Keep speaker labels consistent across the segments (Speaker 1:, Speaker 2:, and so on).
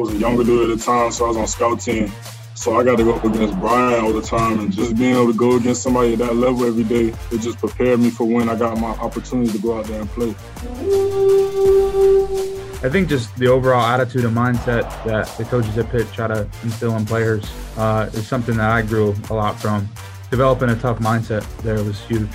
Speaker 1: was a younger dude at the time, so I was on scout team. So I got to go against Brian all the time, and just being able to go against somebody at that level every day, it just prepared me for when I got my opportunity to go out there and play.
Speaker 2: I think just the overall attitude and mindset that the coaches at Pitt try to instill in players uh, is something that I grew a lot from. Developing a tough mindset there was huge.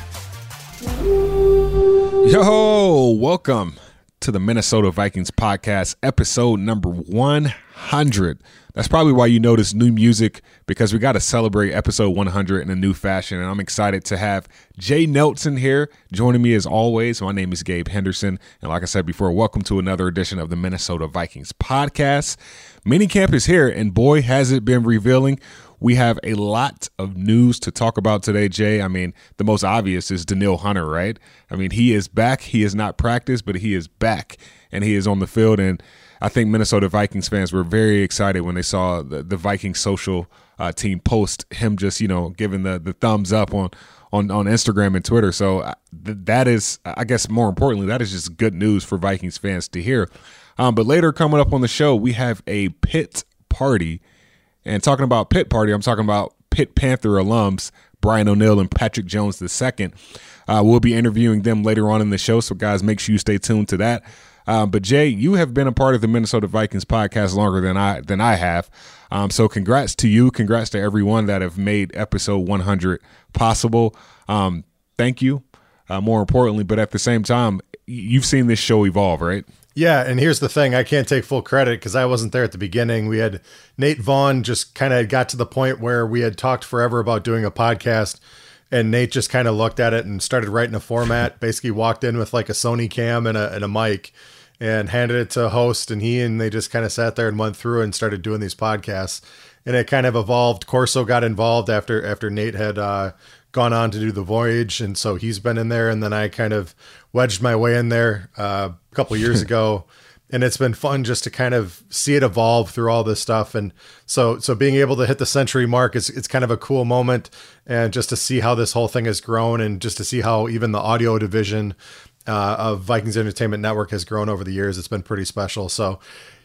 Speaker 3: Yo, welcome to the Minnesota Vikings podcast, episode number 100. That's probably why you notice new music because we got to celebrate episode 100 in a new fashion. And I'm excited to have Jay Nelson here joining me as always. My name is Gabe Henderson. And like I said before, welcome to another edition of the Minnesota Vikings podcast. Minicamp is here, and boy, has it been revealing. We have a lot of news to talk about today, Jay. I mean, the most obvious is Danielle Hunter, right? I mean, he is back. He is not practiced, but he is back and he is on the field. And I think Minnesota Vikings fans were very excited when they saw the, the Vikings social uh, team post him just, you know, giving the, the thumbs up on, on, on Instagram and Twitter. So uh, th- that is, I guess, more importantly, that is just good news for Vikings fans to hear. Um, but later coming up on the show, we have a pit party and talking about Pit Party, I'm talking about Pitt Panther alums Brian O'Neill and Patrick Jones II. Uh, we'll be interviewing them later on in the show, so guys, make sure you stay tuned to that. Um, but Jay, you have been a part of the Minnesota Vikings podcast longer than I than I have. Um, so congrats to you, congrats to everyone that have made episode 100 possible. Um, thank you. Uh, more importantly, but at the same time, you've seen this show evolve, right?
Speaker 4: Yeah, and here's the thing: I can't take full credit because I wasn't there at the beginning. We had Nate Vaughn just kind of got to the point where we had talked forever about doing a podcast, and Nate just kind of looked at it and started writing a format. basically, walked in with like a Sony cam and a, and a mic, and handed it to a host, and he and they just kind of sat there and went through and started doing these podcasts. And it kind of evolved. Corso got involved after after Nate had uh, gone on to do the voyage, and so he's been in there. And then I kind of wedged my way in there uh, a couple years ago, and it's been fun just to kind of see it evolve through all this stuff. And so, so being able to hit the century mark is it's kind of a cool moment, and just to see how this whole thing has grown, and just to see how even the audio division uh, of Vikings Entertainment Network has grown over the years. It's been pretty special. So.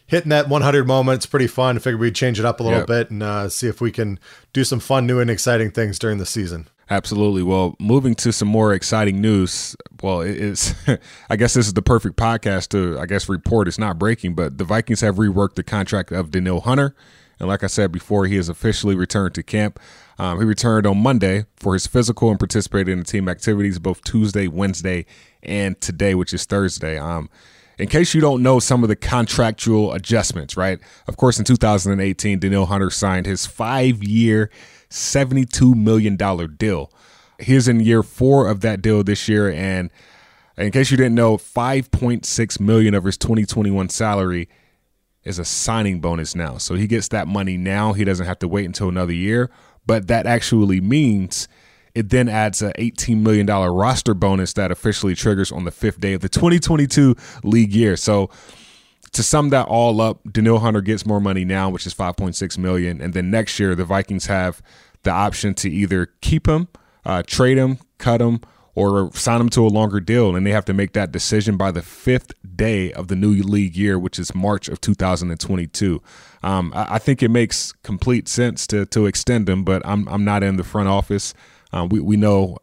Speaker 4: Hitting that 100 moment, it's pretty fun. I figured we'd change it up a little yep. bit and uh, see if we can do some fun, new, and exciting things during the season.
Speaker 3: Absolutely. Well, moving to some more exciting news. Well, it's I guess this is the perfect podcast to I guess report it's not breaking, but the Vikings have reworked the contract of Danielle Hunter, and like I said before, he has officially returned to camp. Um, he returned on Monday for his physical and participated in the team activities both Tuesday, Wednesday, and today, which is Thursday. Um, in case you don't know some of the contractual adjustments, right? Of course, in 2018, Danielle Hunter signed his five-year $72 million deal. He's in year four of that deal this year. And in case you didn't know, 5.6 million of his 2021 salary is a signing bonus now. So he gets that money now. He doesn't have to wait until another year. But that actually means it then adds a $18 million roster bonus that officially triggers on the fifth day of the 2022 league year. So to sum that all up, Danielle Hunter gets more money now, which is 5.6 million, and then next year the Vikings have the option to either keep him, uh, trade him, cut him, or sign him to a longer deal, and they have to make that decision by the fifth day of the new league year, which is March of 2022. Um, I, I, think it makes complete sense to to extend him, but I'm I'm not in the front office. Um, we we know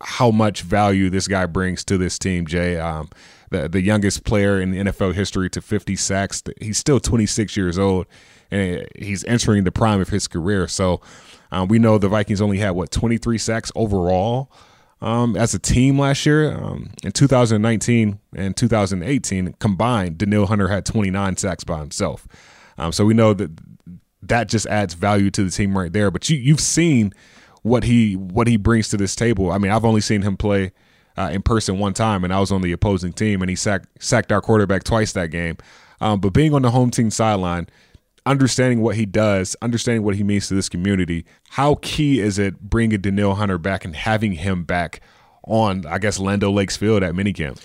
Speaker 3: how much value this guy brings to this team, Jay. Um, the the youngest player in NFL history to 50 sacks. He's still 26 years old, and he's entering the prime of his career. So um, we know the Vikings only had what 23 sacks overall um, as a team last year. Um, in 2019 and 2018 combined, Danielle Hunter had 29 sacks by himself. Um, so we know that that just adds value to the team right there. But you you've seen what he what he brings to this table. I mean, I've only seen him play uh, in person one time, and I was on the opposing team, and he sacked sacked our quarterback twice that game. Um, but being on the home team sideline, understanding what he does, understanding what he means to this community, how key is it bringing Danielle Hunter back and having him back on, I guess, Land Lakes Field at minicamp?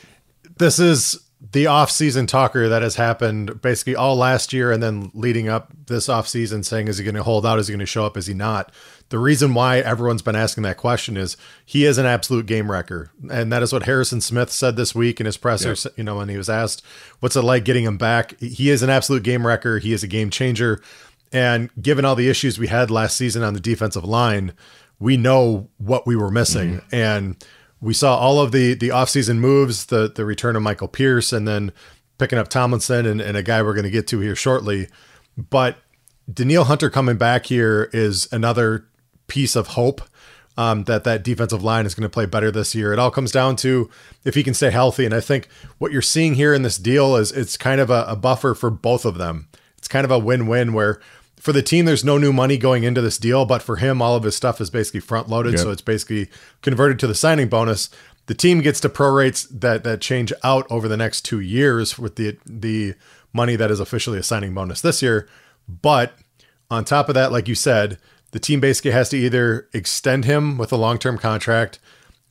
Speaker 4: This is the off-season talker that has happened basically all last year and then leading up this off-season saying is he going to hold out? Is he going to show up? Is he not? The reason why everyone's been asking that question is he is an absolute game wrecker. And that is what harrison smith said this week in his presser yep. you know when he was asked what's it like getting him back? He is an absolute game wrecker. He is a game changer. And given all the issues we had last season on the defensive line we know what we were missing. Mm-hmm. and we saw all of the the offseason moves, the the return of Michael Pierce, and then picking up Tomlinson and, and a guy we're going to get to here shortly. But Danielle Hunter coming back here is another piece of hope um, that that defensive line is going to play better this year. It all comes down to if he can stay healthy. And I think what you're seeing here in this deal is it's kind of a, a buffer for both of them. It's kind of a win-win where for the team, there's no new money going into this deal, but for him, all of his stuff is basically front loaded. Yep. So it's basically converted to the signing bonus. The team gets to prorates that that change out over the next two years with the the money that is officially a signing bonus this year. But on top of that, like you said, the team basically has to either extend him with a long term contract,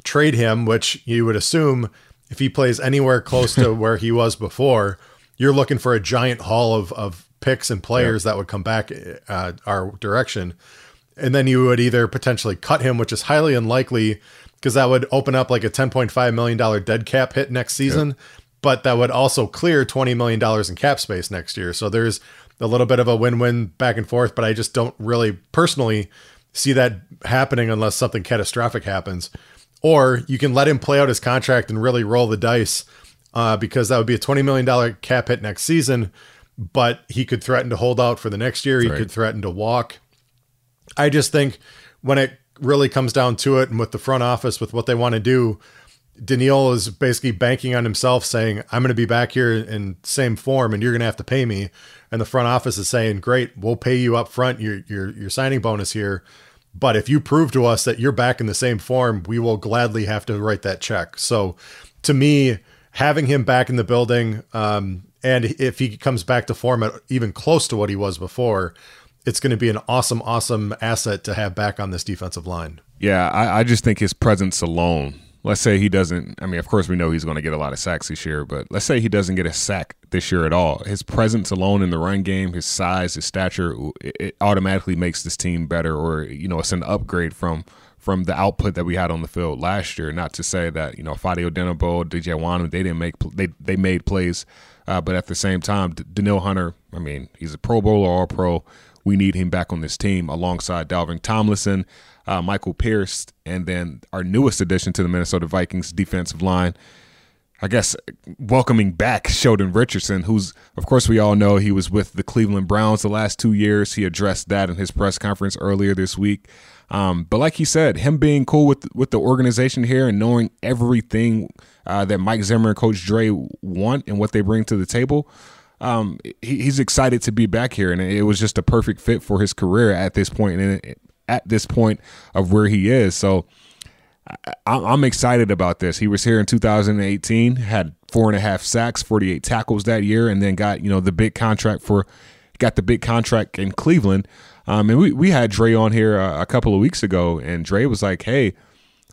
Speaker 4: trade him, which you would assume if he plays anywhere close to where he was before, you're looking for a giant haul of, of picks and players yep. that would come back uh, our direction. And then you would either potentially cut him, which is highly unlikely because that would open up like a $10.5 million dead cap hit next season. Yep. But that would also clear $20 million in cap space next year. So there's a little bit of a win win back and forth, but I just don't really personally see that happening unless something catastrophic happens. Or you can let him play out his contract and really roll the dice uh, because that would be a $20 million cap hit next season but he could threaten to hold out for the next year. He right. could threaten to walk. I just think when it really comes down to it, and with the front office, with what they want to do, Danielle is basically banking on himself, saying, "I'm going to be back here in same form, and you're going to have to pay me." And the front office is saying, "Great, we'll pay you up front your your your signing bonus here." But if you prove to us that you're back in the same form, we will gladly have to write that check. So, to me, having him back in the building, um, and if he comes back to form at even close to what he was before, it's going to be an awesome, awesome asset to have back on this defensive line.
Speaker 3: Yeah, I, I just think his presence alone. Let's say he doesn't. I mean, of course, we know he's going to get a lot of sacks this year, but let's say he doesn't get a sack this year at all. His presence alone in the run game, his size, his stature, it, automatically makes this team better, or you know, it's an upgrade from from the output that we had on the field last year. Not to say that you know Fadi Odenigbo, DJ Wonnum, they didn't make they they made plays uh, but at the same time, Danielle Hunter, I mean, he's a Pro Bowler, All Pro. We need him back on this team alongside Dalvin Tomlinson, uh, Michael Pierce, and then our newest addition to the Minnesota Vikings defensive line. I guess welcoming back Sheldon Richardson, who's, of course, we all know he was with the Cleveland Browns the last two years. He addressed that in his press conference earlier this week. Um, but like he said, him being cool with with the organization here and knowing everything uh, that Mike Zimmer and Coach Dre want and what they bring to the table, um, he, he's excited to be back here, and it was just a perfect fit for his career at this point and at this point of where he is. So I, am excited about this. He was here in 2018, had four and a half sacks, 48 tackles that year, and then got you know the big contract for got the big contract in Cleveland. Um, and we, we had Dre on here a, a, couple of weeks ago, and Dre was like, "Hey,"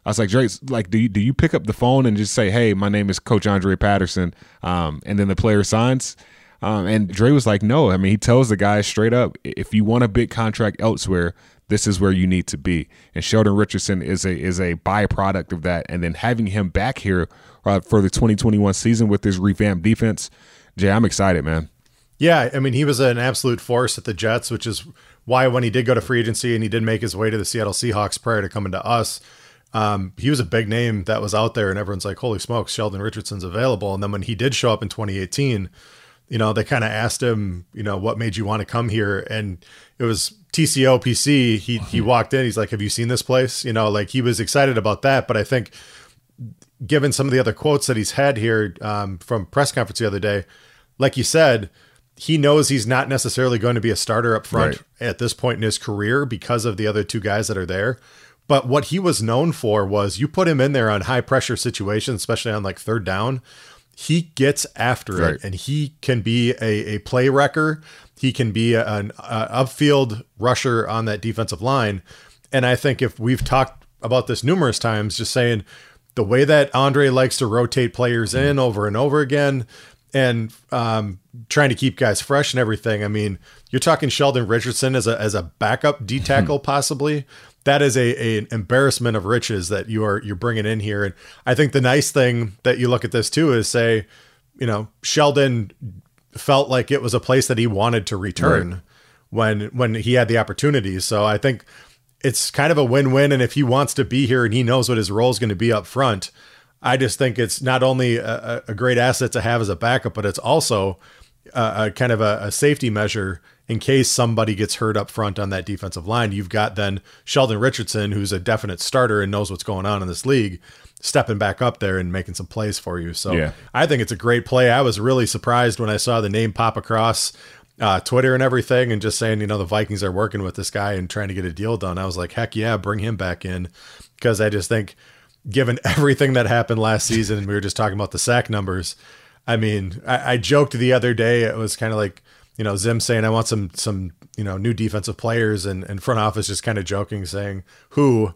Speaker 3: I was like, "Dre, like, do you, do you pick up the phone and just say, hey, my name is Coach Andre Patterson,' um, and then the player signs?" Um, and Dre was like, "No, I mean, he tells the guys straight up, if you want a big contract elsewhere." This is where you need to be, and Sheldon Richardson is a is a byproduct of that. And then having him back here uh, for the 2021 season with this revamped defense, Jay, I'm excited, man.
Speaker 4: Yeah, I mean, he was an absolute force at the Jets, which is why when he did go to free agency and he did make his way to the Seattle Seahawks prior to coming to us, um, he was a big name that was out there, and everyone's like, "Holy smokes, Sheldon Richardson's available!" And then when he did show up in 2018, you know, they kind of asked him, you know, what made you want to come here, and it was TCO PC. He he walked in, he's like, "Have you seen this place?" You know, like he was excited about that. But I think, given some of the other quotes that he's had here um, from press conference the other day, like you said he knows he's not necessarily going to be a starter up front right. at this point in his career because of the other two guys that are there. But what he was known for was you put him in there on high pressure situations, especially on like third down. He gets after right. it and he can be a, a play wrecker. He can be an upfield rusher on that defensive line. And I think if we've talked about this numerous times, just saying the way that Andre likes to rotate players in over and over again and um, trying to keep guys fresh and everything. I mean, you're talking Sheldon Richardson as a as a backup D tackle possibly. That is a, a, an embarrassment of riches that you are you're bringing in here. And I think the nice thing that you look at this too is say, you know, Sheldon felt like it was a place that he wanted to return right. when when he had the opportunity. So I think it's kind of a win-win. And if he wants to be here and he knows what his role is going to be up front, I just think it's not only a, a great asset to have as a backup, but it's also a, a kind of a, a, safety measure in case somebody gets hurt up front on that defensive line. You've got then Sheldon Richardson, who's a definite starter and knows what's going on in this league, stepping back up there and making some plays for you. So yeah. I think it's a great play. I was really surprised when I saw the name pop across uh, Twitter and everything, and just saying, you know, the Vikings are working with this guy and trying to get a deal done. I was like, heck yeah, bring him back in because I just think, given everything that happened last season, we were just talking about the sack numbers. I mean, I, I joked the other day. It was kind of like, you know, Zim saying, "I want some some you know new defensive players," and, and front office just kind of joking, saying, "Who?"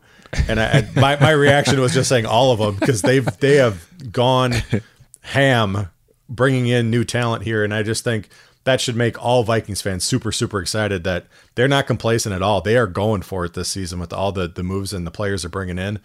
Speaker 4: And I, my my reaction was just saying all of them because they've they have gone ham bringing in new talent here, and I just think that should make all Vikings fans super, super excited that they're not complacent at all. They are going for it this season with all the, the moves and the players are bringing in.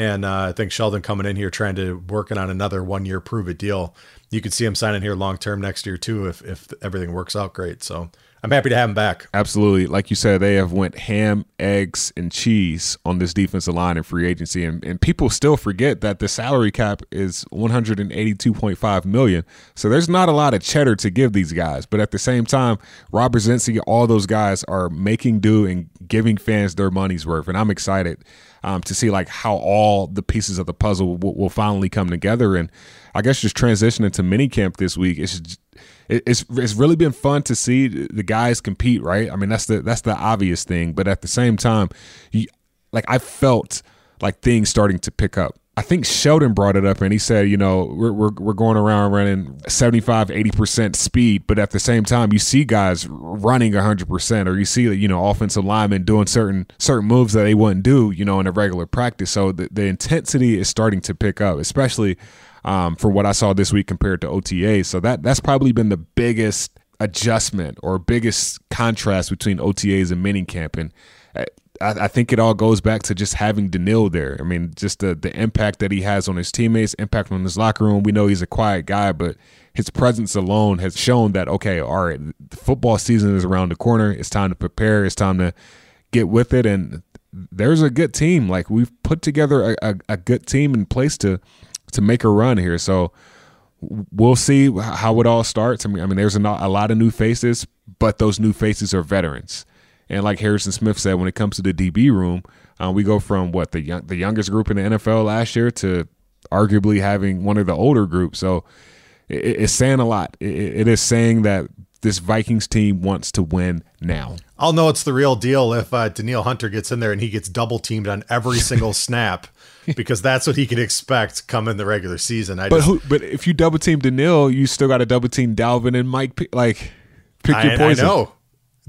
Speaker 4: And uh, I think Sheldon coming in here trying to working on another one year prove it deal. You could see him signing here long term next year too if if everything works out great. So I'm happy to have him back.
Speaker 3: Absolutely. Like you said, they have went ham, eggs, and cheese on this defensive line in free agency. And, and people still forget that the salary cap is 182.5 million. So there's not a lot of cheddar to give these guys. But at the same time, Robert Brzezinski, all those guys are making do and giving fans their money's worth. And I'm excited um, to see like how all the pieces of the puzzle will, will finally come together. And I guess just transitioning to minicamp this week, it's just, it's it's really been fun to see the guys compete, right? I mean, that's the that's the obvious thing, but at the same time, you, like I felt like things starting to pick up. I think Sheldon brought it up and he said, you know, we're, we're, we're going around running 75, 80% speed, but at the same time, you see guys running 100% or you see, you know, offensive linemen doing certain certain moves that they wouldn't do, you know, in a regular practice. So the, the intensity is starting to pick up, especially um, for what I saw this week compared to OTA. So that that's probably been the biggest adjustment or biggest contrast between OTAs and minicamp. And I, I, think it all goes back to just having Danielle there. I mean, just the the impact that he has on his teammates, impact on his locker room. We know he's a quiet guy, but his presence alone has shown that okay, all right, football season is around the corner. It's time to prepare. It's time to get with it. And there's a good team. Like we've put together a, a, a good team in place to to make a run here. So we'll see how it all starts. I mean, I mean, there's a lot of new faces, but those new faces are veterans. And like Harrison Smith said, when it comes to the DB room, uh, we go from what the young, the youngest group in the NFL last year to arguably having one of the older groups. So it, it's saying a lot. It, it is saying that this Vikings team wants to win now.
Speaker 4: I'll know it's the real deal if uh, Danielle Hunter gets in there and he gets double teamed on every single snap because that's what he can expect come in the regular season. I
Speaker 3: but
Speaker 4: just,
Speaker 3: who, but if you double team Danielle, you still got to double team Dalvin and Mike. Like pick your I, poison.
Speaker 4: I know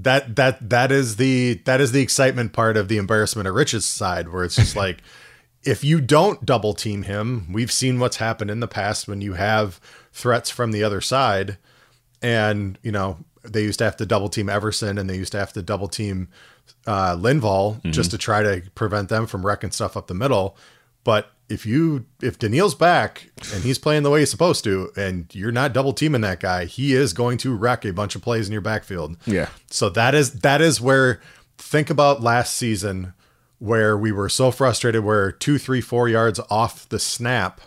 Speaker 4: that that that is the that is the excitement part of the embarrassment of riches side, where it's just like if you don't double team him, we've seen what's happened in the past when you have threats from the other side, and you know they used to have to double team Everson and they used to have to double team uh, Linval mm-hmm. just to try to prevent them from wrecking stuff up the middle. But if you if Danielle's back and he's playing the way he's supposed to, and you're not double teaming that guy, he is going to wreck a bunch of plays in your backfield.
Speaker 3: Yeah.
Speaker 4: So that is that is where think about last season where we were so frustrated where two, three, four yards off the snap,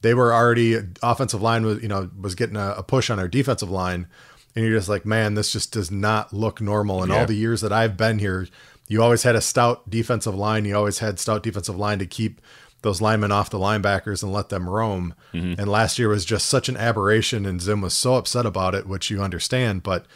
Speaker 4: they were already offensive line was you know was getting a, a push on our defensive line, and you're just like, man, this just does not look normal. And yeah. all the years that I've been here, you always had a stout defensive line. You always had stout defensive line to keep those linemen off the linebackers and let them roam. Mm-hmm. And last year was just such an aberration, and Zim was so upset about it, which you understand. But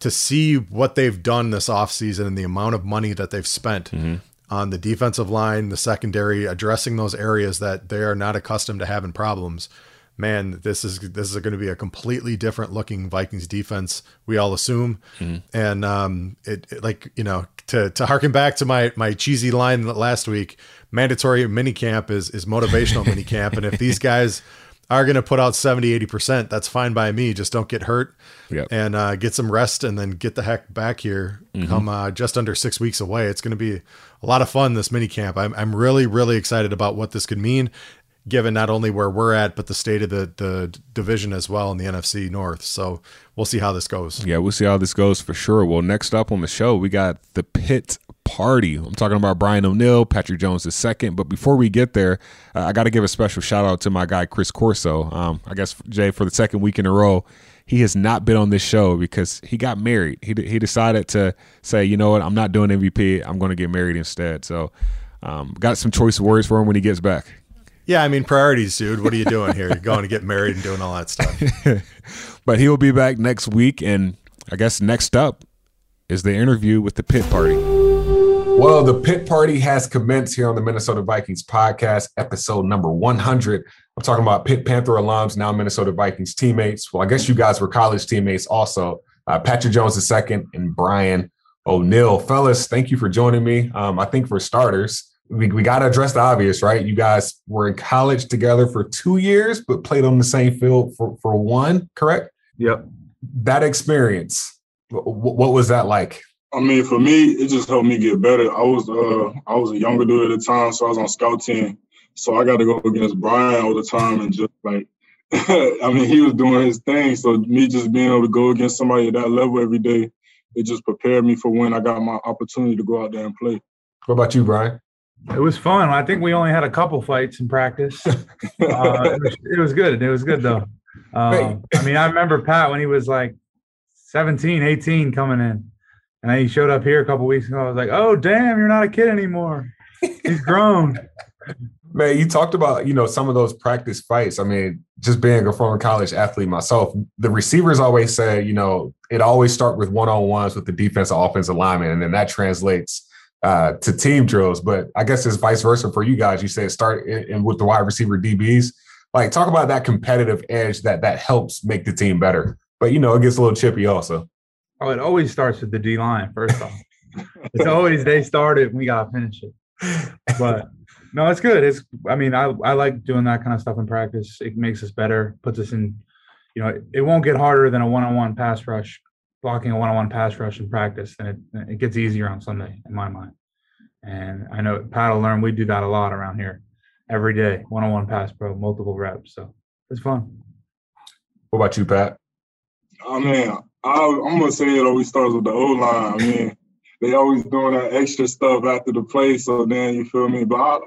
Speaker 4: to see what they've done this offseason and the amount of money that they've spent mm-hmm. on the defensive line, the secondary, addressing those areas that they are not accustomed to having problems, man, this is this is going to be a completely different looking Vikings defense. We all assume, mm-hmm. and um, it, it, like you know to to harken back to my my cheesy line last week, mandatory mini camp is is motivational mini camp, and if these guys are going to put out 70 80% that's fine by me just don't get hurt yep. and uh, get some rest and then get the heck back here mm-hmm. come uh, just under six weeks away it's going to be a lot of fun this mini camp I'm, I'm really really excited about what this could mean given not only where we're at, but the state of the, the division as well in the NFC North. So we'll see how this goes.
Speaker 3: Yeah, we'll see how this goes for sure. Well, next up on the show, we got the Pitt Party. I'm talking about Brian O'Neill, Patrick Jones the second. But before we get there, uh, I got to give a special shout out to my guy Chris Corso. Um, I guess Jay for the second week in a row. He has not been on this show because he got married. He he decided to say, you know what, I'm not doing MVP. I'm going to get married instead. So, um, got some choice words for him when he gets back.
Speaker 4: Yeah, I mean priorities, dude. What are you doing here? You're going to get married and doing all that
Speaker 3: stuff. but he will be back next week, and I guess next up is the interview with the Pit Party. Well, the Pit Party has commenced here on the Minnesota Vikings podcast, episode number 100. I'm talking about Pitt Panther alums, now Minnesota Vikings teammates. Well, I guess you guys were college teammates also. Uh, Patrick Jones II and Brian O'Neill. Fellas, thank you for joining me. Um, I think for starters, we, we got to address the obvious, right? You guys were in college together for two years, but played on the same field for, for one, correct?
Speaker 2: Yep.
Speaker 3: That experience, what was that like?
Speaker 1: I mean, for me, it just helped me get better. I was uh, I was a younger dude at the time, so I was on scout team. So I got to go against Brian all the time, and just like, I mean, he was doing his thing. So me just being able to go against somebody at that level every day, it just prepared me for when I got my opportunity to go out there and play.
Speaker 3: What about you, Brian?
Speaker 2: It was fun. I think we only had a couple fights in practice. uh, it, was, it, was, good. It was good though. Uh, I mean, I remember Pat when he was like 17, 18 coming in. And then he showed up here a couple weeks ago. I was like, oh, damn, you're not a kid anymore. He's grown.
Speaker 3: Man, you talked about, you know, some of those practice fights. I mean, just being a former college athlete myself, the receivers always say, you know, it always start with one-on-ones with the defensive offensive lineman. And then that translates uh, to team drills. But I guess it's vice versa for you guys. You said start in, in with the wide receiver DBs. Like talk about that competitive edge that that helps make the team better. But you know, it gets a little chippy also.
Speaker 2: Oh, it always starts with the D line first off. it's always they started, we gotta finish it. But no, it's good. It's I mean, I I like doing that kind of stuff in practice. It makes us better, puts us in, you know, it won't get harder than a one-on-one pass rush blocking a one-on-one pass rush in practice, then it, it gets easier on Sunday in my mind. And I know Pat will learn we do that a lot around here every day, one-on-one pass pro, multiple reps. So it's fun.
Speaker 3: What about you, Pat?
Speaker 1: Oh, I mean, I, am gonna say it always starts with the O line. I mean, they always doing that extra stuff after the play, so then you feel me. But I,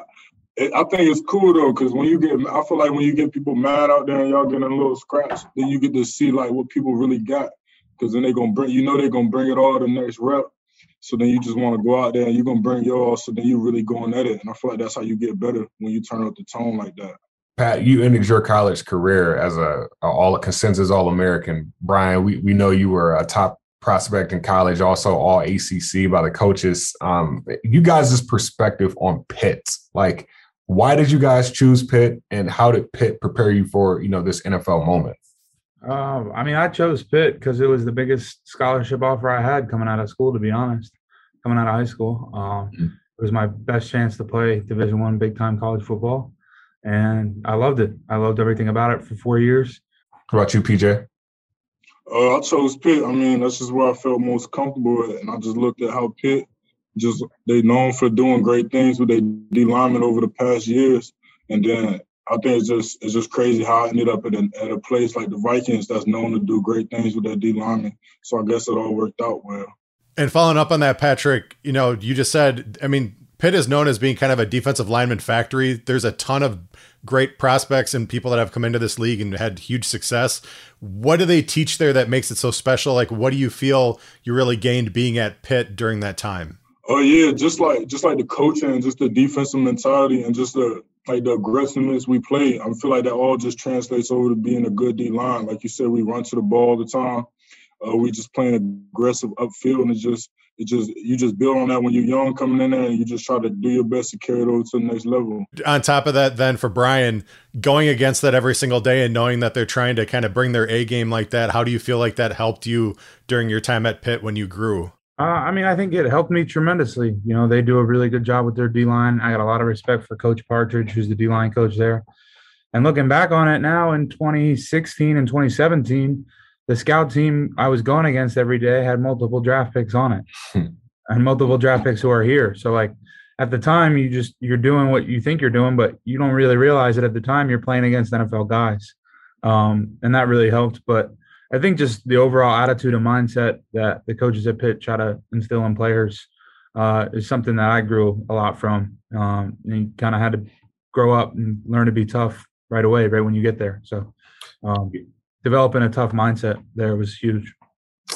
Speaker 1: I think it's cool though, because when you get, I feel like when you get people mad out there and y'all getting a little scratch, then you get to see like what people really got because then they're gonna bring you know they're gonna bring it all the next rep. So then you just want to go out there and you're gonna bring yours. So then you're really going at it. And I feel like that's how you get better when you turn up the tone like that.
Speaker 3: Pat, you ended your college career as a, a all consensus All American. Brian, we we know you were a top prospect in college, also all ACC by the coaches. Um, you guys' perspective on Pitt, like why did you guys choose Pitt, and how did Pitt prepare you for you know this NFL moment?
Speaker 2: Um, I mean, I chose Pitt because it was the biggest scholarship offer I had coming out of school. To be honest, coming out of high school, um, mm-hmm. it was my best chance to play Division One big time college football, and I loved it. I loved everything about it for four years.
Speaker 3: How about you, PJ?
Speaker 1: Uh, I chose Pitt. I mean, that's just where I felt most comfortable with, and I just looked at how Pitt just they known for doing great things with their D linemen over the past years, and then I think it's just it's just crazy how I ended up at a, at a place like the Vikings that's known to do great things with their D linemen. So I guess it all worked out well.
Speaker 4: And following up on that, Patrick, you know, you just said, I mean, Pitt is known as being kind of a defensive lineman factory. There's a ton of great prospects and people that have come into this league and had huge success. What do they teach there that makes it so special? Like, what do you feel you really gained being at Pitt during that time?
Speaker 1: Oh yeah, just like just like the coaching and just the defensive mentality and just the like the aggressiveness we play, I feel like that all just translates over to being a good D line. Like you said, we run to the ball all the time. Uh, we just playing aggressive upfield, and it just it just you just build on that when you're young coming in there and you just try to do your best to carry it over to the next level.
Speaker 4: On top of that, then for Brian, going against that every single day and knowing that they're trying to kind of bring their A game like that, how do you feel like that helped you during your time at Pitt when you grew?
Speaker 2: Uh, I mean, I think it helped me tremendously. You know, they do a really good job with their D line. I got a lot of respect for Coach Partridge, who's the D line coach there. And looking back on it now in 2016 and 2017, the scout team I was going against every day had multiple draft picks on it hmm. and multiple draft picks who are here. So like at the time you just you're doing what you think you're doing, but you don't really realize it at the time you're playing against NFL guys. Um, and that really helped. But I think just the overall attitude and mindset that the coaches at Pitt try to instill in players uh, is something that I grew a lot from. Um, and kind of had to grow up and learn to be tough right away, right when you get there. So um, developing a tough mindset there was huge.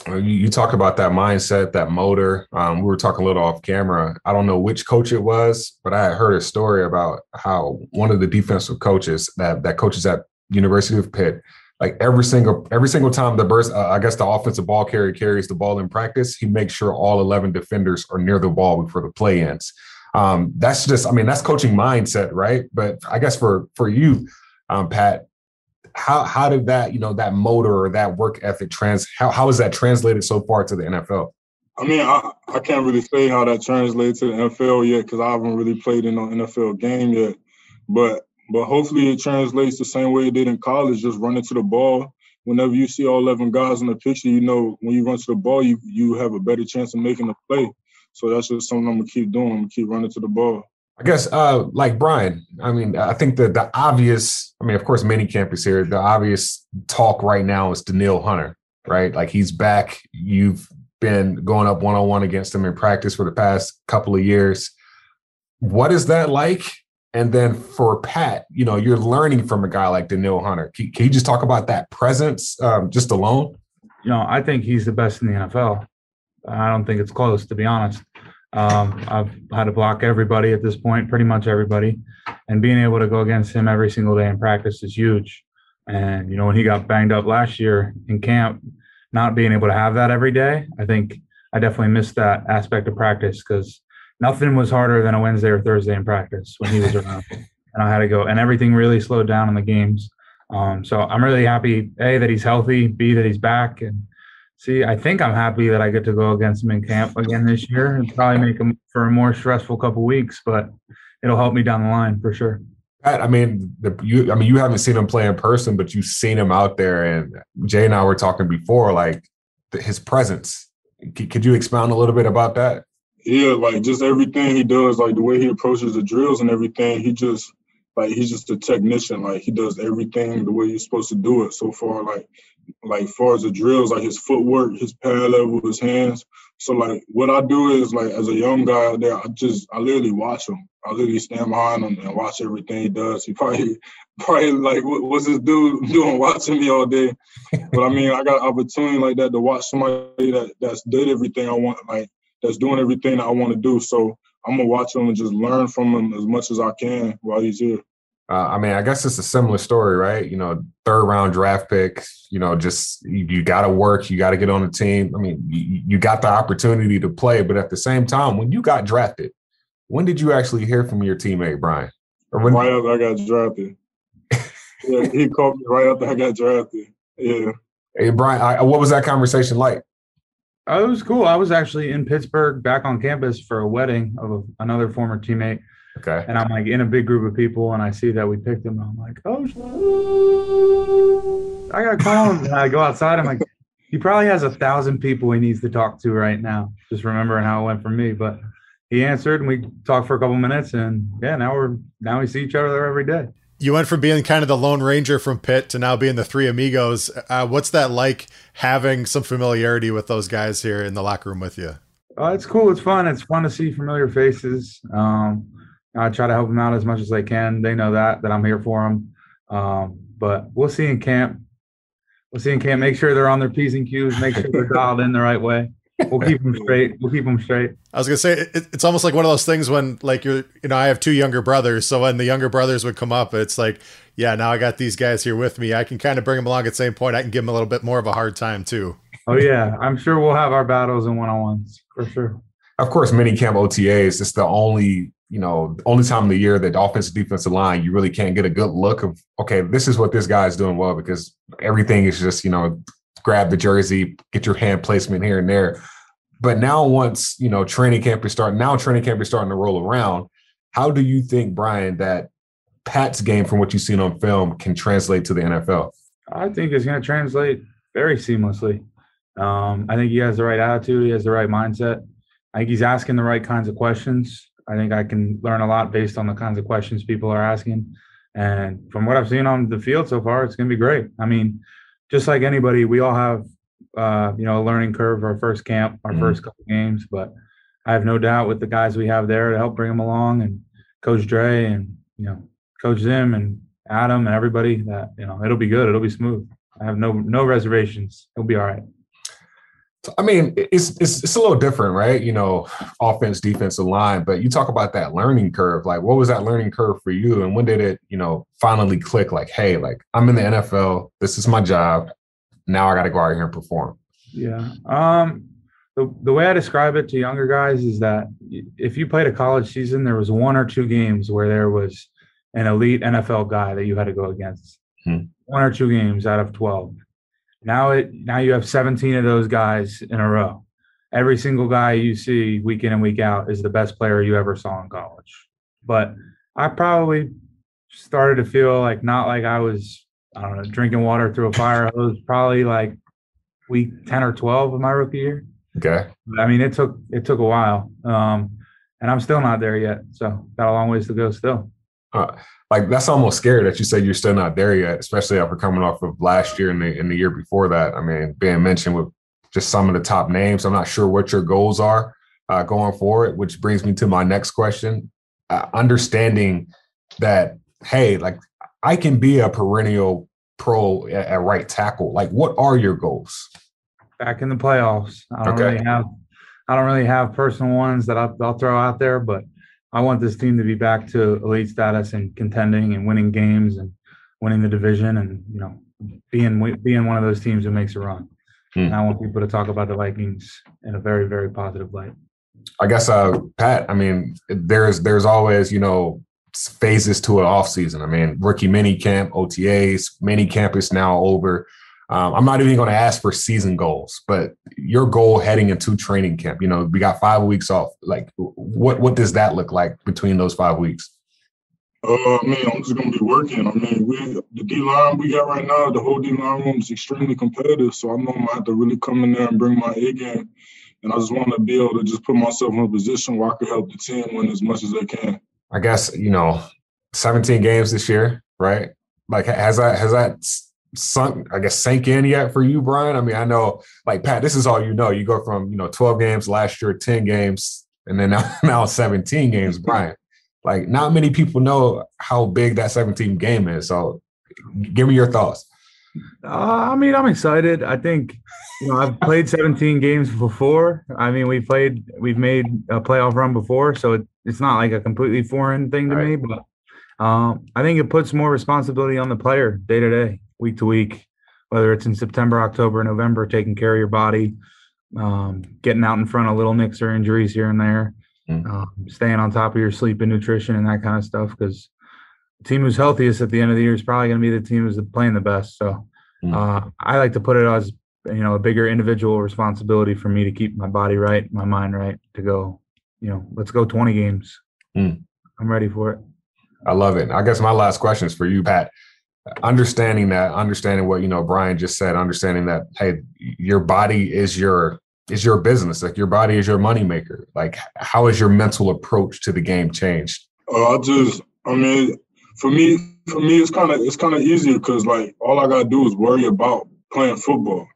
Speaker 3: You talk about that mindset, that motor. Um, we were talking a little off camera. I don't know which coach it was, but I heard a story about how one of the defensive coaches that that coaches at University of Pitt, like every single every single time the burst, uh, I guess the offensive ball carrier carries the ball in practice, he makes sure all eleven defenders are near the ball before the play ends. Um, that's just, I mean, that's coaching mindset, right? But I guess for for you, um, Pat, how how did that you know that motor or that work ethic trans how how is that translated so far to the NFL?
Speaker 1: I mean, I, I can't really say how that translates to the NFL yet because I haven't really played in an NFL game yet. But but hopefully it translates the same way it did in college, just running to the ball. Whenever you see all 11 guys in the picture, you know when you run to the ball, you you have a better chance of making a play. So that's just something I'm gonna keep doing. I'm gonna keep running to the ball.
Speaker 3: I guess, uh, like Brian, I mean, I think that the obvious, I mean, of course, mini camp is here. The obvious talk right now is Danielle Hunter, right? Like he's back. You've been going up one on one against him in practice for the past couple of years. What is that like? And then for Pat, you know, you're learning from a guy like Danielle Hunter. Can, can you just talk about that presence um, just alone?
Speaker 2: You know, I think he's the best in the NFL. I don't think it's close, to be honest. Um, I've had to block everybody at this point, pretty much everybody, and being able to go against him every single day in practice is huge. And you know, when he got banged up last year in camp, not being able to have that every day, I think I definitely missed that aspect of practice because nothing was harder than a Wednesday or Thursday in practice when he was around, and I had to go, and everything really slowed down in the games. Um, so I'm really happy, a that he's healthy, b that he's back, and See, I think I'm happy that I get to go against him in camp again this year and probably make him for a more stressful couple weeks, but it'll help me down the line for sure.
Speaker 3: I mean, the, you. I mean, you haven't seen him play in person, but you've seen him out there. And Jay and I were talking before, like the, his presence. C- could you expound a little bit about that?
Speaker 1: Yeah, like just everything he does, like the way he approaches the drills and everything. He just like he's just a technician. Like he does everything the way you're supposed to do it. So far, like like far as the drills, like his footwork, his pad level, his hands. So like what I do is like as a young guy out there, I just I literally watch him. I literally stand behind him and watch everything he does. He probably probably like what, what's this dude doing watching me all day? but I mean I got opportunity like that to watch somebody that that's did everything I want, like that's doing everything that I want to do. So I'm gonna watch him and just learn from him as much as I can while he's here.
Speaker 3: Uh, I mean, I guess it's a similar story, right? You know, third round draft pick. You know, just you, you got to work. You got to get on the team. I mean, you, you, got the opportunity to play, but at the same time, when you got drafted, when did you actually hear from your teammate Brian?
Speaker 1: Or when right after I got drafted. yeah, he called me right after I got drafted. Yeah.
Speaker 3: Hey Brian, I, what was that conversation like?
Speaker 2: Oh, it was cool. I was actually in Pittsburgh, back on campus for a wedding of a, another former teammate
Speaker 3: Okay.
Speaker 2: And I'm like in a big group of people, and I see that we picked him. I'm like, oh, I gotta call him. And I go outside. I'm like, he probably has a thousand people he needs to talk to right now. Just remembering how it went for me, but he answered, and we talked for a couple minutes, and yeah, now we're now we see each other every day.
Speaker 4: You went from being kind of the Lone Ranger from Pitt to now being the three amigos. Uh, what's that like having some familiarity with those guys here in the locker room with you?
Speaker 2: Uh, it's cool. It's fun. It's fun to see familiar faces. Um, I try to help them out as much as I can. They know that that I'm here for them. Um, but we'll see in camp. We'll see in camp. Make sure they're on their p's and q's. Make sure they're dialed in the right way. We'll keep them straight. We'll keep them straight.
Speaker 4: I was gonna say it, it's almost like one of those things when like you're you know I have two younger brothers, so when the younger brothers would come up, it's like yeah now I got these guys here with me. I can kind of bring them along at the same point. I can give them a little bit more of a hard time too.
Speaker 2: Oh yeah, I'm sure we'll have our battles and one on ones. For sure.
Speaker 3: Of course, mini camp OTAs, it's the only, you know, only time of the year that the offensive defensive line, you really can't get a good look of, okay, this is what this guy is doing well because everything is just, you know, grab the jersey, get your hand placement here and there. But now, once you know training camp is starting, now training camp is starting to roll around. How do you think, Brian, that Pat's game from what you've seen on film can translate to the NFL?
Speaker 2: I think it's going to translate very seamlessly. Um, I think he has the right attitude. He has the right mindset. I think he's asking the right kinds of questions. I think I can learn a lot based on the kinds of questions people are asking. And from what I've seen on the field so far, it's going to be great. I mean, just like anybody, we all have, uh, you know, a learning curve, our first camp, our mm-hmm. first couple games. But I have no doubt with the guys we have there to help bring them along and Coach Dre and, you know, Coach Zim and Adam and everybody that, you know, it'll be good. It'll be smooth. I have no no reservations. It'll be all right.
Speaker 3: I mean, it's, it's it's a little different, right? You know, offense, defensive line. But you talk about that learning curve. Like, what was that learning curve for you, and when did it, you know, finally click? Like, hey, like I'm in the NFL. This is my job. Now I got to go out here and perform.
Speaker 2: Yeah. Um. The, the way I describe it to younger guys is that if you played a college season, there was one or two games where there was an elite NFL guy that you had to go against. Hmm. One or two games out of twelve now it now you have 17 of those guys in a row. Every single guy you see week in and week out is the best player you ever saw in college. But I probably started to feel like not like I was I don't know drinking water through a fire hose. Probably like week 10 or 12 of my rookie year.
Speaker 3: Okay.
Speaker 2: But, I mean, it took it took a while, um, and I'm still not there yet. So got a long ways to go still.
Speaker 3: Uh, like that's almost scary that you said you're still not there yet, especially after coming off of last year and the, and the year before that. I mean, being mentioned with just some of the top names. I'm not sure what your goals are uh, going forward, which brings me to my next question. Uh, understanding that, hey, like I can be a perennial pro at, at, right tackle. Like, what are your goals?
Speaker 2: Back in the playoffs. I don't okay. really have. I don't really have personal ones that I'll, I'll throw out there, but I want this team to be back to elite status and contending and winning games and winning the division and you know being being one of those teams who makes a run. Hmm. And I want people to talk about the Vikings in a very very positive light.
Speaker 3: I guess uh Pat, I mean there's there's always, you know, phases to an off season. I mean, rookie mini camp, OTAs, mini camp is now over. Um, I'm not even going to ask for season goals, but your goal heading into training camp. You know, we got five weeks off. Like, what what does that look like between those five weeks?
Speaker 1: Uh, I mean, I'm just gonna be working. I mean, we the D line we got right now, the whole D line room is extremely competitive. So I know I'm gonna have to really come in there and bring my A game. And I just want to be able to just put myself in a position where I can help the team win as much as I can.
Speaker 3: I guess you know, 17 games this year, right? Like, has that has that sunk, I guess, sank in yet for you, Brian? I mean, I know, like Pat, this is all you know. You go from you know 12 games last year, 10 games, and then now, now 17 games, Brian. Like, not many people know how big that 17 game is. So, give me your thoughts.
Speaker 2: Uh, I mean, I'm excited. I think you know I've played 17 games before. I mean, we played, we've made a playoff run before, so it, it's not like a completely foreign thing to right. me. But um, I think it puts more responsibility on the player day to day week to week, whether it's in September, October, November, taking care of your body, um, getting out in front of little nicks or injuries here and there, mm. um, staying on top of your sleep and nutrition and that kind of stuff. Because the team who's healthiest at the end of the year is probably going to be the team who's playing the best. So mm. uh, I like to put it as you know a bigger individual responsibility for me to keep my body right, my mind right, to go. You know, let's go 20 games. Mm. I'm ready for it.
Speaker 3: I love it. I guess my last question is for you, Pat understanding that understanding what you know brian just said understanding that hey your body is your is your business. Like your body is your moneymaker. Like how has your mental approach to the game changed?
Speaker 1: Uh, i just i mean for me for me it's kind of it's kind of easier because like all i gotta do is worry about playing football.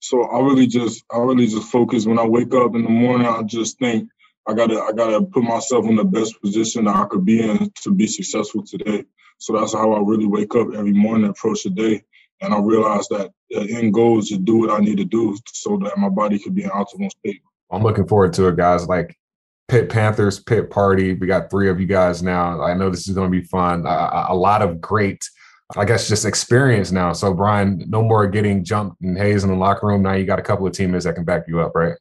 Speaker 1: So i really just i really just focus when i wake up in the morning i just think i gotta i gotta put myself in the best position that i could be in to be successful today so that's how I really wake up every morning, approach the day, and I realize that the end goal is to do what I need to do so that my body could be in optimal state.
Speaker 3: I'm looking forward to it, guys. Like Pitt Panthers, Pit Party. We got three of you guys now. I know this is going to be fun. A, a lot of great, I guess, just experience now. So, Brian, no more getting jumped and hazed in the locker room. Now you got a couple of teammates that can back you up, right?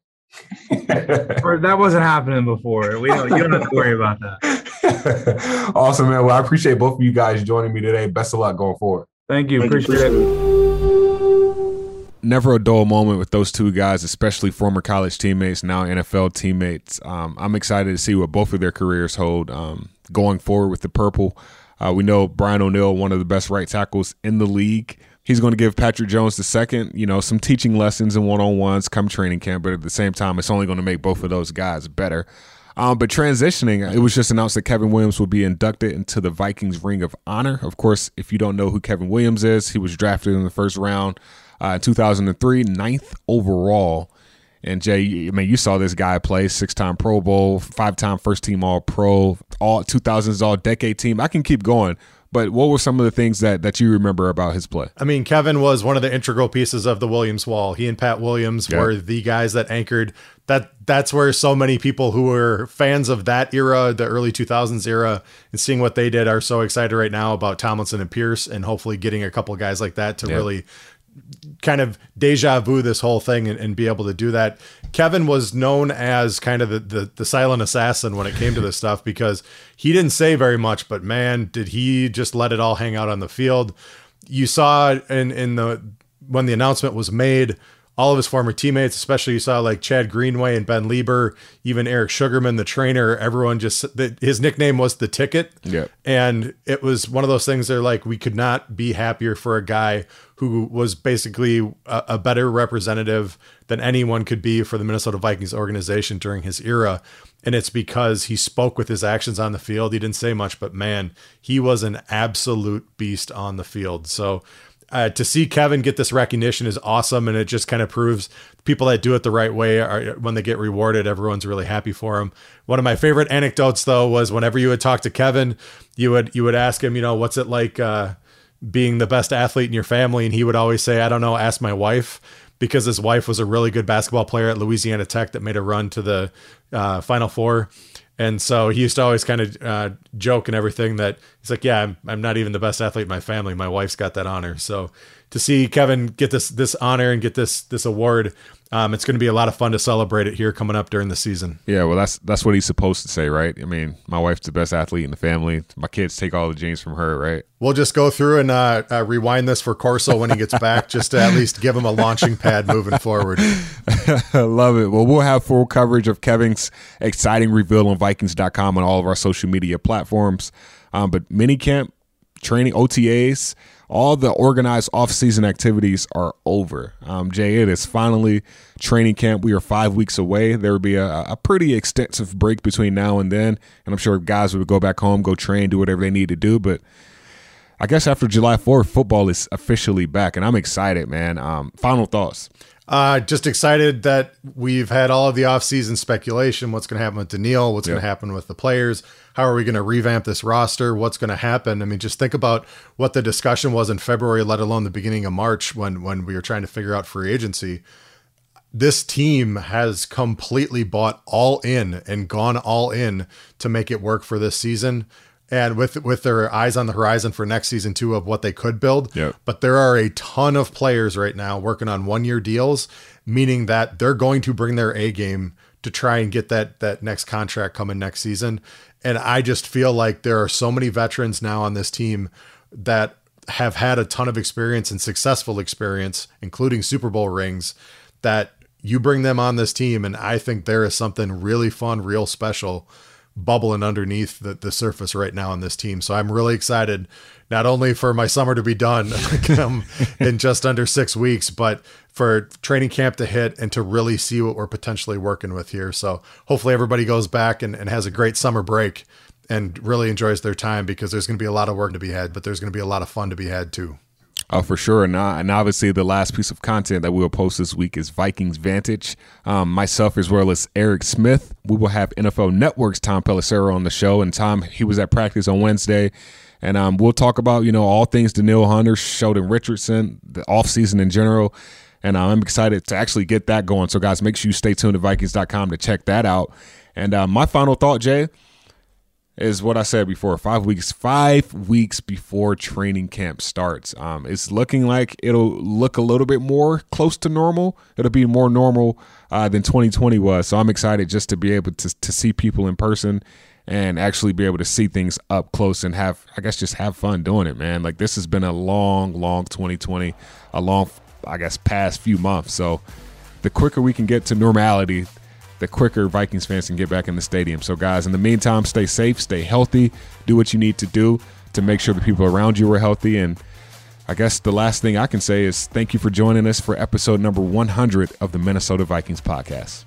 Speaker 2: That wasn't happening before. We don't, you don't have to worry about that.
Speaker 5: awesome, man. Well, I appreciate both of you guys joining me today. Best of luck going forward.
Speaker 2: Thank you. Thank appreciate, you,
Speaker 3: it. Never a dull moment with those two guys, especially former college teammates, now NFL teammates. Um, I'm excited to see what both of their careers hold um, going forward with the purple. Uh, we know Brian O'Neill, one of the best right tackles in the league. He's going to give Patrick Jones the second, you know, some teaching lessons and one on ones come training camp, but at the same time, it's only going to make both of those guys better. Um, but transitioning, it was just announced that Kevin Williams will be inducted into the Vikings Ring of Honor. Of course, if you don't know who Kevin Williams is, he was drafted in the first round uh, in 2003, ninth overall. And Jay, I mean, you saw this guy play six-time Pro Bowl, five-time first-team All-Pro, all 2000s All-Decade team. I can keep going, but what were some of the things that that you remember about his play?
Speaker 4: I mean, Kevin was one of the integral pieces of the Williams wall. He and Pat Williams yeah. were the guys that anchored that that's where so many people who were fans of that era, the early 2000s era, and seeing what they did are so excited right now about Tomlinson and Pierce and hopefully getting a couple guys like that to yeah. really kind of deja vu this whole thing and, and, be able to do that. Kevin was known as kind of the, the, the silent assassin when it came to this stuff because he didn't say very much, but man, did he just let it all hang out on the field. You saw in in the when the announcement was made, all of his former teammates, especially you saw like Chad Greenway and Ben Leber, even Eric Sugarman, the trainer, everyone just his nickname was the ticket.
Speaker 3: Yeah.
Speaker 4: And it was one of those things they're like, we could not be happier for a guy who was basically a, a better representative than anyone could be for the Minnesota Vikings organization during his era. And it's because he spoke with his actions on the field. He didn't say much, but man, he was an absolute beast on the field. So uh, to see Kevin get this recognition is awesome, and it just kind of proves people that do it the right way are when they get rewarded, everyone's really happy for him. One of my favorite anecdotes, though, was whenever you would talk to Kevin, you would you would ask him, you know, what's it like uh, being the best athlete in your family, and he would always say, I don't know, ask my wife. Because his wife was a really good basketball player at Louisiana Tech that made a run to the uh, Final Four. And so he used to always kind of uh, joke and everything that he's like, yeah, I'm, I'm not even the best athlete in my family. My wife's got that honor. So to see Kevin get this this honor and get this this award, um, it's going to be a lot of fun to celebrate it here coming up during the season.
Speaker 3: Yeah, well, that's that's what he's supposed to say, right? I mean, my wife's the best athlete in the family. My kids take all the genes from her, right?
Speaker 4: We'll just go through and uh, uh, rewind this for Corso when he gets back, just to at least give him a launching pad moving forward.
Speaker 3: Love it. Well, we'll have full coverage of Kevin's exciting reveal on Vikings.com on all of our social media platforms. Um, but minicamp, training, OTAs all the organized off-season activities are over. Um, Jay, it is finally training camp. We are five weeks away. There will be a, a, pretty extensive break between now and then, and I'm sure guys would go back home, go train, do whatever they need to do. But I guess after July 4th, football is officially back, and I'm excited, man. Um, final thoughts.
Speaker 4: Uh, just excited that we've had all of the offseason speculation. What's going to happen with Danielle? What's yep. going to happen with the players? How are we going to revamp this roster? What's going to happen? I mean, just think about what the discussion was in February, let alone the beginning of March when when we were trying to figure out free agency. This team has completely bought all in and gone all in to make it work for this season and with with their eyes on the horizon for next season too of what they could build.
Speaker 3: Yep.
Speaker 4: But there are a ton of players right now working on one year deals, meaning that they're going to bring their A game to try and get that that next contract coming next season. And I just feel like there are so many veterans now on this team that have had a ton of experience and successful experience, including Super Bowl rings, that you bring them on this team, and I think there is something really fun, real special bubbling underneath the, the surface right now on this team. So I'm really excited, not only for my summer to be done um, in just under six weeks, but for training camp to hit and to really see what we're potentially working with here. So hopefully everybody goes back and, and has a great summer break and really enjoys their time because there's going to be a lot of work to be had, but there's going to be a lot of fun to be had too.
Speaker 3: Oh, for sure. And, uh, and obviously, the last piece of content that we will post this week is Vikings Vantage. Um, myself, as well as Eric Smith. We will have NFL Network's Tom Pelissero on the show. And Tom, he was at practice on Wednesday. And um, we'll talk about, you know, all things Danielle Hunter, Sheldon Richardson, the offseason in general. And uh, I'm excited to actually get that going. So, guys, make sure you stay tuned to Vikings.com to check that out. And uh, my final thought, Jay, is what I said before. Five weeks, five weeks before training camp starts. Um, it's looking like it'll look a little bit more close to normal. It'll be more normal uh, than 2020 was. So I'm excited just to be able to to see people in person and actually be able to see things up close and have, I guess, just have fun doing it, man. Like this has been a long, long 2020, a long, I guess, past few months. So the quicker we can get to normality, the quicker Vikings fans can get back in the stadium. So, guys, in the meantime, stay safe, stay healthy, do what you need to do to make sure the people around you are healthy. And I guess the last thing I can say is thank you for joining us for episode number 100 of the Minnesota Vikings podcast.